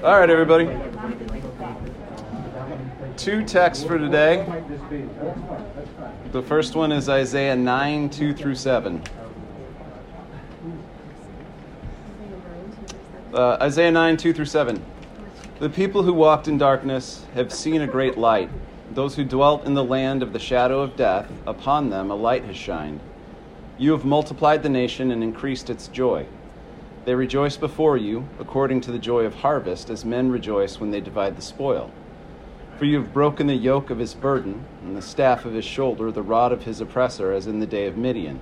All right, everybody. Two texts for today. The first one is Isaiah 9, 2 through 7. Uh, Isaiah 9, 2 through 7. The people who walked in darkness have seen a great light. Those who dwelt in the land of the shadow of death, upon them a light has shined. You have multiplied the nation and increased its joy. They rejoice before you, according to the joy of harvest, as men rejoice when they divide the spoil. For you have broken the yoke of his burden, and the staff of his shoulder, the rod of his oppressor, as in the day of Midian.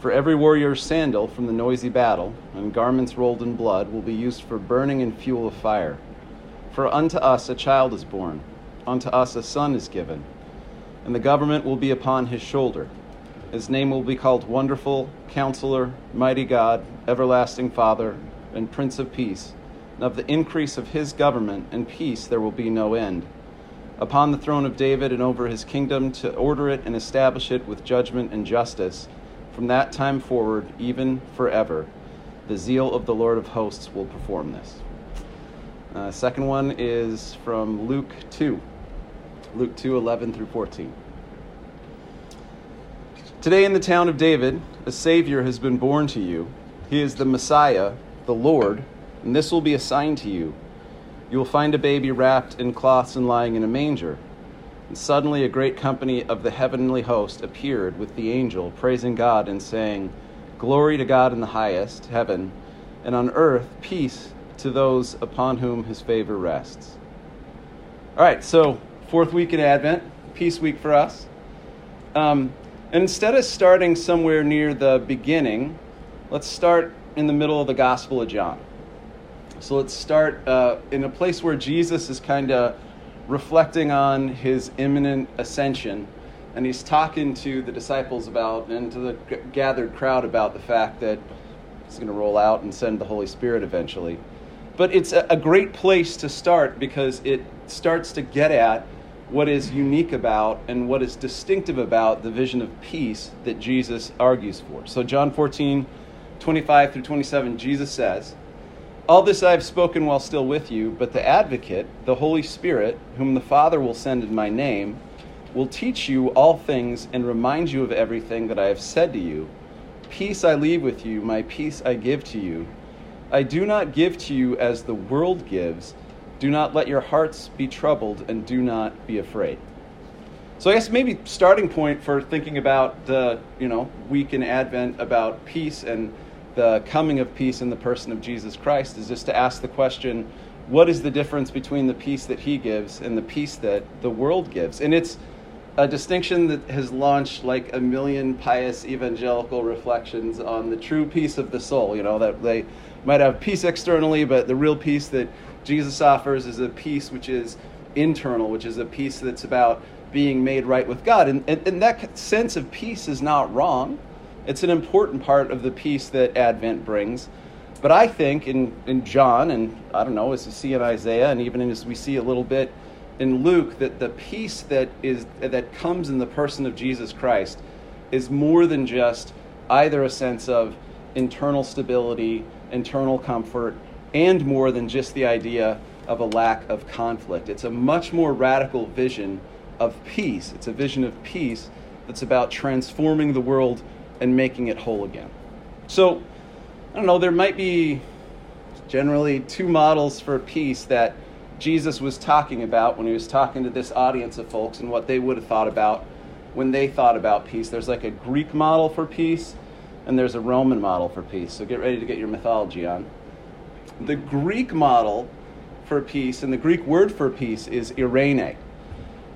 For every warrior's sandal from the noisy battle, and garments rolled in blood, will be used for burning and fuel of fire. For unto us a child is born, unto us a son is given, and the government will be upon his shoulder his name will be called Wonderful, Counselor, Mighty God, Everlasting Father, and Prince of Peace. And of the increase of his government and peace there will be no end. Upon the throne of David and over his kingdom, to order it and establish it with judgment and justice, from that time forward, even forever. The zeal of the Lord of hosts will perform this. Uh, second one is from Luke 2. Luke 2 11 through 14. Today, in the town of David, a Savior has been born to you. He is the Messiah, the Lord, and this will be a sign to you. You will find a baby wrapped in cloths and lying in a manger. And suddenly, a great company of the heavenly host appeared with the angel, praising God and saying, Glory to God in the highest heaven, and on earth peace to those upon whom his favor rests. All right, so fourth week in Advent, peace week for us. Um, and instead of starting somewhere near the beginning, let's start in the middle of the Gospel of John. So let's start uh, in a place where Jesus is kind of reflecting on his imminent ascension. And he's talking to the disciples about, and to the g- gathered crowd about the fact that he's going to roll out and send the Holy Spirit eventually. But it's a, a great place to start because it starts to get at what is unique about and what is distinctive about the vision of peace that Jesus argues for. So, John 14, 25 through 27, Jesus says, All this I have spoken while still with you, but the advocate, the Holy Spirit, whom the Father will send in my name, will teach you all things and remind you of everything that I have said to you. Peace I leave with you, my peace I give to you. I do not give to you as the world gives. Do not let your hearts be troubled, and do not be afraid. So I guess maybe starting point for thinking about the you know week in Advent about peace and the coming of peace in the person of Jesus Christ is just to ask the question, what is the difference between the peace that He gives and the peace that the world gives? And it's a distinction that has launched like a million pious evangelical reflections on the true peace of the soul. You know that they might have peace externally, but the real peace that Jesus offers is a peace which is internal, which is a peace that's about being made right with God. And, and, and, that sense of peace is not wrong. It's an important part of the peace that Advent brings. But I think in, in John, and I don't know, as we see in Isaiah, and even as we see a little bit in Luke, that the peace that, is, that comes in the person of Jesus Christ is more than just either a sense of internal stability, internal comfort, and more than just the idea of a lack of conflict. It's a much more radical vision of peace. It's a vision of peace that's about transforming the world and making it whole again. So, I don't know, there might be generally two models for peace that Jesus was talking about when he was talking to this audience of folks and what they would have thought about when they thought about peace. There's like a Greek model for peace, and there's a Roman model for peace. So get ready to get your mythology on. The Greek model for peace and the Greek word for peace is eirene.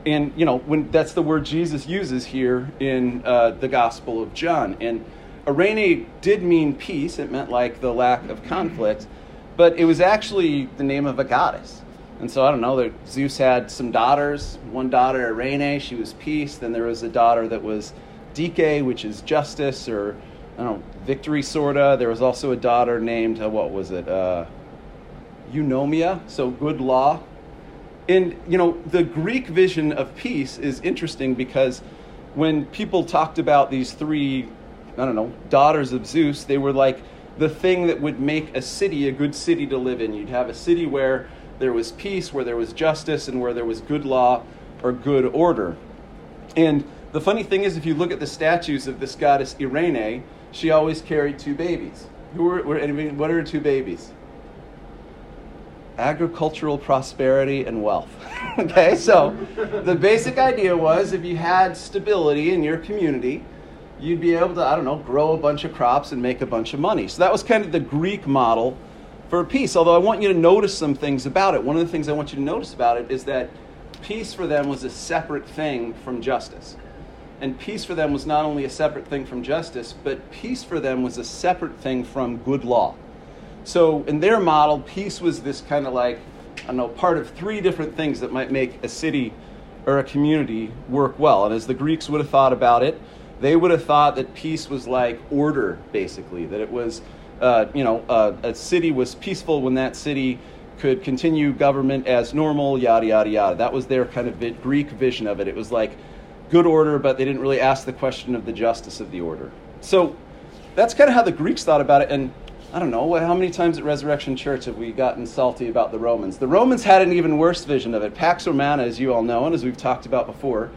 And, you know, when that's the word Jesus uses here in uh, the Gospel of John. And eirene did mean peace, it meant like the lack of conflict, but it was actually the name of a goddess. And so I don't know, Zeus had some daughters. One daughter, Eirene, she was peace. Then there was a daughter that was Dike, which is justice, or I don't know, victory sorta. There was also a daughter named uh, what was it? Uh, eunomia, so good law. And you know, the Greek vision of peace is interesting because when people talked about these three, I don't know, daughters of Zeus, they were like the thing that would make a city a good city to live in. You'd have a city where there was peace, where there was justice, and where there was good law or good order. And the funny thing is, if you look at the statues of this goddess Eirene, she always carried two babies. Who were, were what are her two babies? Agricultural prosperity and wealth. okay, so the basic idea was if you had stability in your community, you'd be able to, I don't know, grow a bunch of crops and make a bunch of money. So that was kind of the Greek model for peace. Although I want you to notice some things about it. One of the things I want you to notice about it is that peace for them was a separate thing from justice. And peace for them was not only a separate thing from justice, but peace for them was a separate thing from good law. So in their model, peace was this kind of like, I don't know, part of three different things that might make a city or a community work well. And as the Greeks would have thought about it, they would have thought that peace was like order, basically, that it was, uh, you know, uh, a city was peaceful when that city could continue government as normal, yada, yada, yada. That was their kind of Greek vision of it. It was like good order, but they didn't really ask the question of the justice of the order. So that's kind of how the Greeks thought about it. And I don't know, how many times at Resurrection Church have we gotten salty about the Romans? The Romans had an even worse vision of it. Pax Romana, as you all know, and as we've talked about before,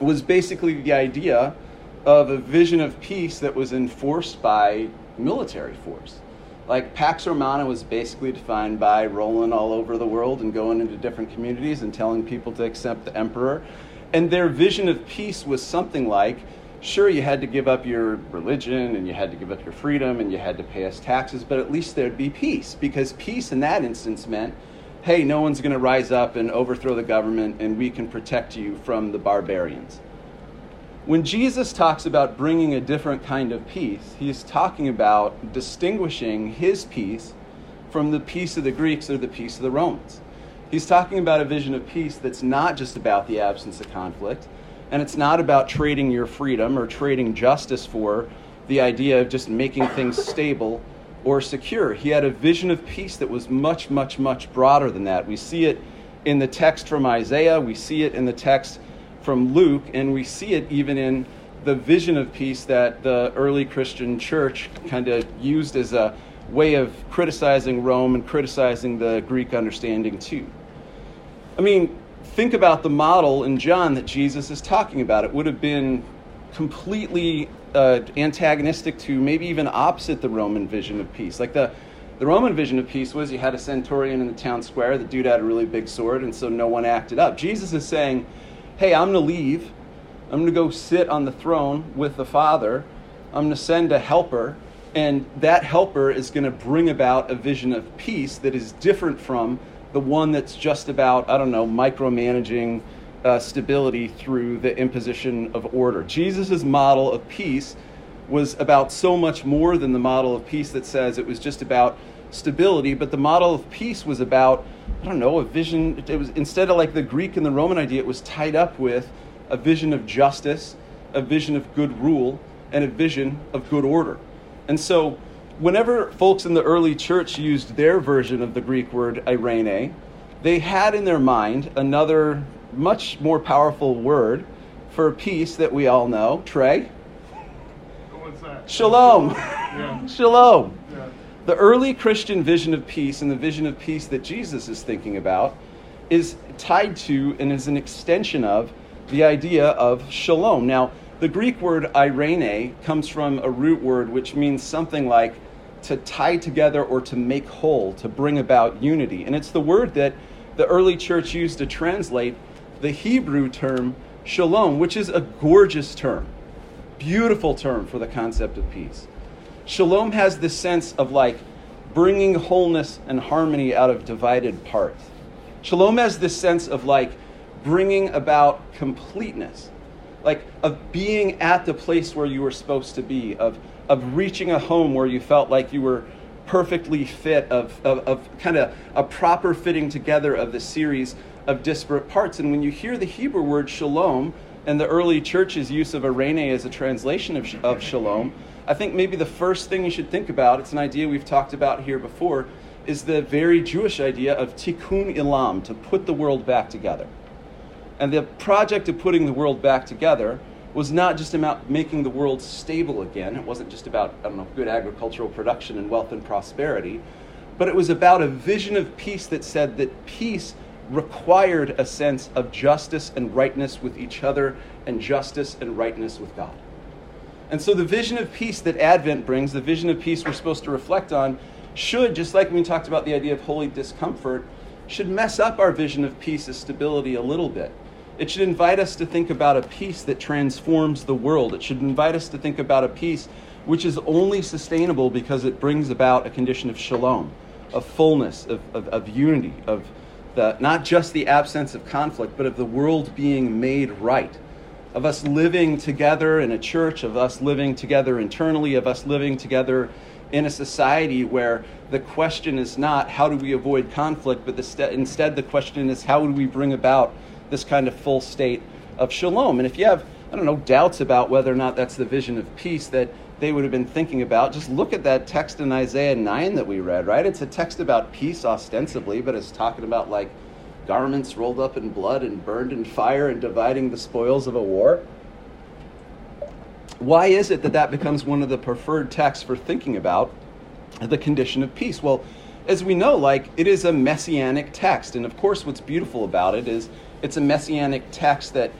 was basically the idea of a vision of peace that was enforced by military force. Like Pax Romana was basically defined by rolling all over the world and going into different communities and telling people to accept the emperor. And their vision of peace was something like sure, you had to give up your religion and you had to give up your freedom and you had to pay us taxes, but at least there'd be peace because peace in that instance meant hey, no one's going to rise up and overthrow the government, and we can protect you from the barbarians. When Jesus talks about bringing a different kind of peace, he's talking about distinguishing his peace from the peace of the Greeks or the peace of the Romans. He's talking about a vision of peace that's not just about the absence of conflict, and it's not about trading your freedom or trading justice for the idea of just making things stable or secure. He had a vision of peace that was much, much, much broader than that. We see it in the text from Isaiah, we see it in the text from Luke, and we see it even in the vision of peace that the early Christian church kind of used as a way of criticizing Rome and criticizing the Greek understanding too. I mean, think about the model in John that Jesus is talking about. It would have been completely uh, antagonistic to, maybe even opposite the Roman vision of peace. Like the, the Roman vision of peace was you had a centurion in the town square, the dude had a really big sword, and so no one acted up. Jesus is saying, hey, I'm going to leave. I'm going to go sit on the throne with the Father. I'm going to send a helper, and that helper is going to bring about a vision of peace that is different from the one that's just about, I don't know, micromanaging uh, stability through the imposition of order. Jesus' model of peace was about so much more than the model of peace that says it was just about stability, but the model of peace was about, I don't know, a vision. It was instead of like the Greek and the Roman idea, it was tied up with a vision of justice, a vision of good rule, and a vision of good order. And so, whenever folks in the early church used their version of the Greek word eirene, they had in their mind another much more powerful word for peace that we all know. Trey? Shalom. Yeah. Shalom. Yeah. The early Christian vision of peace and the vision of peace that Jesus is thinking about is tied to and is an extension of the idea of shalom. Now, the Greek word eirene comes from a root word which means something like to tie together or to make whole, to bring about unity. And it's the word that the early church used to translate the Hebrew term shalom, which is a gorgeous term, beautiful term for the concept of peace. Shalom has this sense of like bringing wholeness and harmony out of divided parts. Shalom has this sense of like bringing about completeness, like of being at the place where you were supposed to be, of, of reaching a home where you felt like you were perfectly fit, of, of, of kind of a proper fitting together of the series of disparate parts. And when you hear the Hebrew word shalom and the early church's use of eirene as a translation of, of shalom, I think maybe the first thing you should think about, it's an idea we've talked about here before, is the very Jewish idea of tikkun olam, to put the world back together. And the project of putting the world back together was not just about making the world stable again. It wasn't just about, I don't know, good agricultural production and wealth and prosperity, but it was about a vision of peace that said that peace required a sense of justice and rightness with each other and justice and rightness with God. And so the vision of peace that Advent brings, the vision of peace we're supposed to reflect on, should, just like we talked about the idea of holy discomfort, should mess up our vision of peace as stability a little bit. It should invite us to think about a peace that transforms the world. It should invite us to think about a peace which is only sustainable because it brings about a condition of shalom, of fullness, of, of, of unity, of the, not just the absence of conflict, but of the world being made right, of us living together in a church, of us living together internally, of us living together in a society where the question is not how do we avoid conflict, but the, instead the question is how do we bring about this kind of full state of shalom. And if you have, I don't know, doubts about whether or not that's the vision of peace that they would have been thinking about, just look at that text in Isaiah 9 that we read, right? It's a text about peace ostensibly, but it's talking about like garments rolled up in blood and burned in fire and dividing the spoils of a war. Why is it that that becomes one of the preferred texts for thinking about the condition of peace? Well, as we know, like it is a messianic text, and of course, what's beautiful about it is it's a messianic text that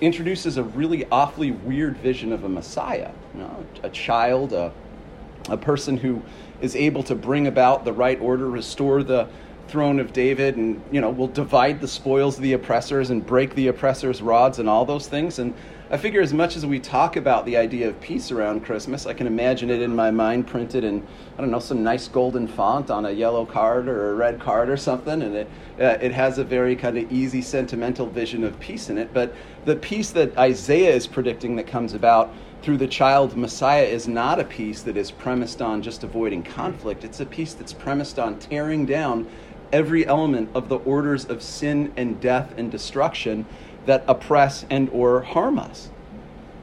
introduces a really awfully weird vision of a Messiah, you know, a child, a, a person who is able to bring about the right order, restore the throne of David, and you know will divide the spoils of the oppressors and break the oppressors' rods and all those things. And I figure as much as we talk about the idea of peace around Christmas, I can imagine it in my mind printed in, I don't know, some nice golden font on a yellow card or a red card or something. And it, uh, it has a very kind of easy, sentimental vision of peace in it. But the peace that Isaiah is predicting that comes about through the child Messiah is not a peace that is premised on just avoiding conflict. It's a peace that's premised on tearing down every element of the orders of sin and death and destruction that oppress and or harm us.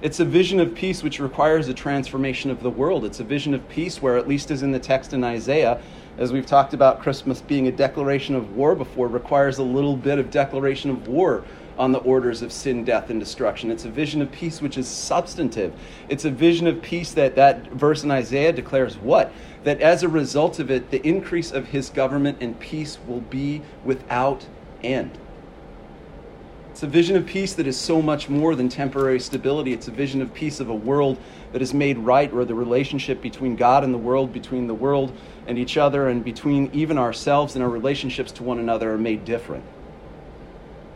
It's a vision of peace which requires a transformation of the world. It's a vision of peace where, at least as in the text in Isaiah, as we've talked about Christmas being a declaration of war before, requires a little bit of declaration of war on the orders of sin, death, and destruction. It's a vision of peace which is substantive. It's a vision of peace that that verse in Isaiah declares what? That as a result of it, the increase of his government and peace will be without end. It's a vision of peace that is so much more than temporary stability. It's a vision of peace of a world that is made right, where the relationship between God and the world, between the world and each other, and between even ourselves and our relationships to one another are made different.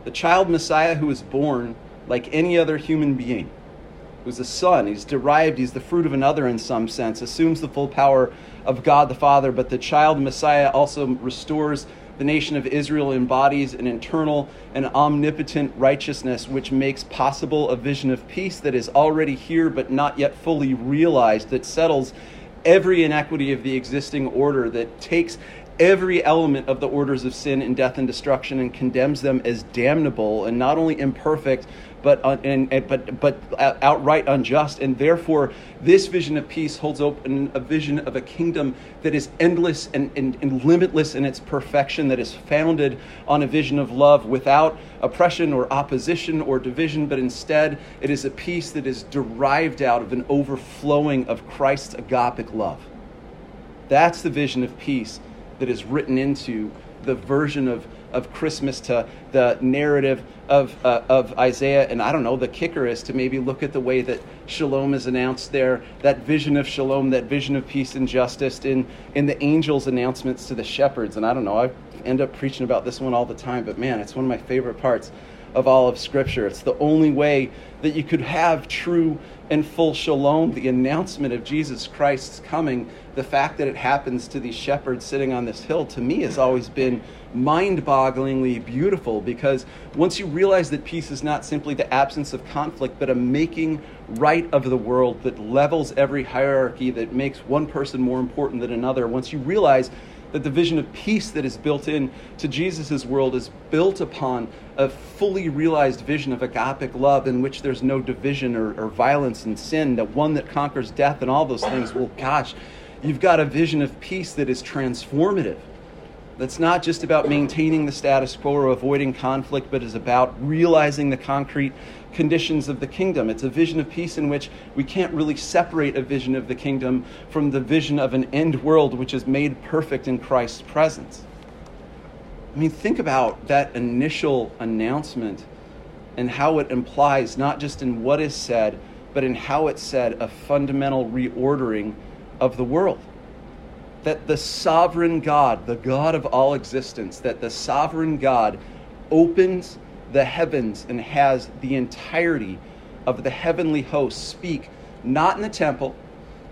The child Messiah who is born like any other human being, who's a son, he's derived, he's the fruit of another in some sense, assumes the full power of God the Father, but the child Messiah also restores the nation of Israel embodies an internal and omnipotent righteousness which makes possible a vision of peace that is already here but not yet fully realized, that settles every inequity of the existing order, that takes every element of the orders of sin and death and destruction and condemns them as damnable and not only imperfect but, and, and, but, but outright unjust. And therefore, this vision of peace holds open a vision of a kingdom that is endless and, and, and limitless in its perfection, that is founded on a vision of love without oppression or opposition or division, but instead it is a peace that is derived out of an overflowing of Christ's agapic love. That's the vision of peace that is written into the version of of Christmas to the narrative of, uh, of Isaiah. And I don't know, the kicker is to maybe look at the way that shalom is announced there, that vision of shalom, that vision of peace and justice in, in the angels' announcements to the shepherds. And I don't know, I end up preaching about this one all the time, but man, it's one of my favorite parts of all of Scripture. It's the only way that you could have true and full shalom, the announcement of Jesus Christ's coming, the fact that it happens to these shepherds sitting on this hill, to me has always been mind bogglingly beautiful because once you realize that peace is not simply the absence of conflict, but a making right of the world that levels every hierarchy, that makes one person more important than another, once you realize that the vision of peace that is built in to Jesus' world is built upon a fully realized vision of agapic love in which there's no division or, or violence and sin, that one that conquers death and all those things. Well, gosh, you've got a vision of peace that is transformative That's not just about maintaining the status quo or avoiding conflict, but is about realizing the concrete conditions of the kingdom. It's a vision of peace in which we can't really separate a vision of the kingdom from the vision of an end world which is made perfect in Christ's presence. I mean, think about that initial announcement and how it implies, not just in what is said, but in how it's said, a fundamental reordering of the world. That the sovereign God, the God of all existence, that the sovereign God opens the heavens and has the entirety of the heavenly host speak, not in the temple,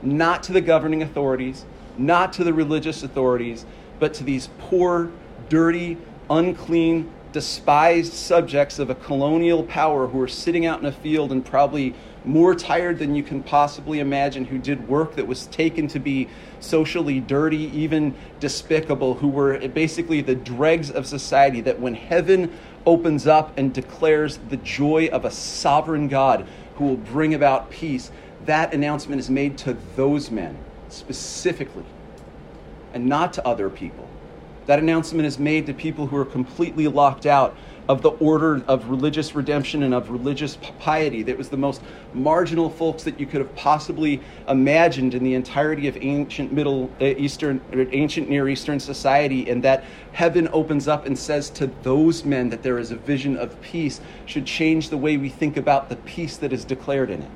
not to the governing authorities, not to the religious authorities, but to these poor, dirty, unclean, despised subjects of a colonial power who are sitting out in a field and probably more tired than you can possibly imagine, who did work that was taken to be socially dirty, even despicable, who were basically the dregs of society. That when heaven opens up and declares the joy of a sovereign God who will bring about peace, that announcement is made to those men specifically and not to other people. That announcement is made to people who are completely locked out of the order of religious redemption and of religious piety. That was the most marginal folks that you could have possibly imagined in the entirety of ancient Middle uh, Eastern, ancient Near Eastern society, and that heaven opens up and says to those men that there is a vision of peace should change the way we think about the peace that is declared in it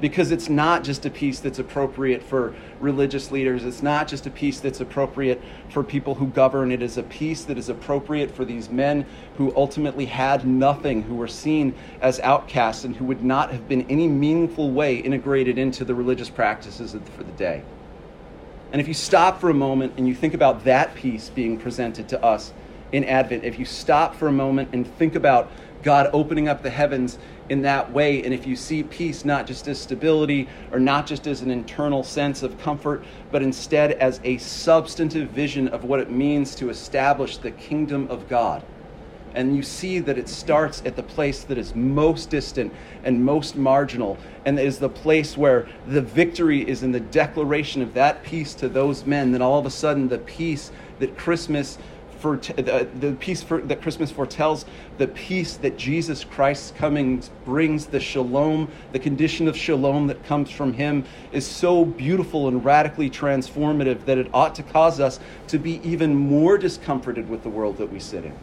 because it's not just a peace that's appropriate for religious leaders. It's not just a peace that's appropriate for people who govern. It is a peace that is appropriate for these men who ultimately had nothing, who were seen as outcasts, and who would not have been any meaningful way integrated into the religious practices for the day. And if you stop for a moment and you think about that peace being presented to us in Advent, if you stop for a moment and think about God opening up the heavens in that way. And if you see peace not just as stability or not just as an internal sense of comfort, but instead as a substantive vision of what it means to establish the kingdom of God. And you see that it starts at the place that is most distant and most marginal, and is the place where the victory is in the declaration of that peace to those men. Then all of a sudden, the peace that Christmas the, the peace for, that Christmas foretells, the peace that Jesus Christ's coming brings, the shalom, the condition of shalom that comes from Him, is so beautiful and radically transformative that it ought to cause us to be even more discomforted with the world that we sit in.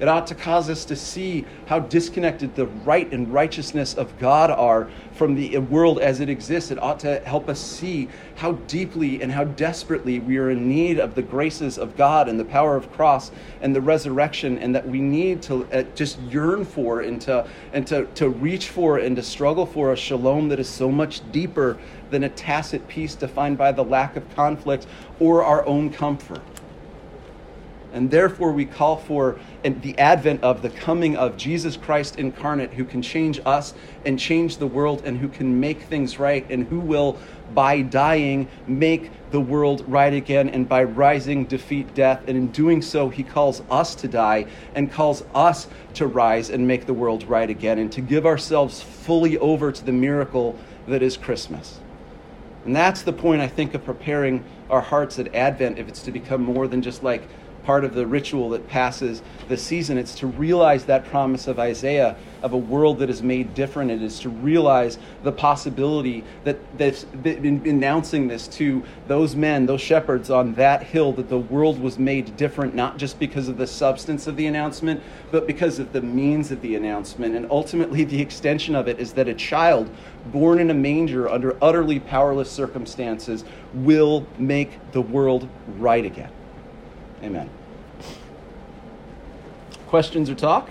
It ought to cause us to see how disconnected the right and righteousness of God are from the world as it exists. It ought to help us see how deeply and how desperately we are in need of the graces of God and the power of cross and the resurrection, and that we need to uh, just yearn for and, to, and to, to reach for and to struggle for a shalom that is so much deeper than a tacit peace defined by the lack of conflict or our own comfort. And therefore, we call for the advent of the coming of Jesus Christ incarnate, who can change us and change the world, and who can make things right, and who will, by dying, make the world right again, and by rising, defeat death. And in doing so, he calls us to die and calls us to rise and make the world right again, and to give ourselves fully over to the miracle that is Christmas. And that's the point, I think, of preparing our hearts at Advent, if it's to become more than just like part of the ritual that passes the season. It's to realize that promise of Isaiah of a world that is made different. It is to realize the possibility that, that, in announcing this to those men, those shepherds on that hill, that the world was made different, not just because of the substance of the announcement, but because of the means of the announcement. And ultimately, the extension of it is that a child born in a manger under utterly powerless circumstances will make the world right again. Amen. Questions or talk?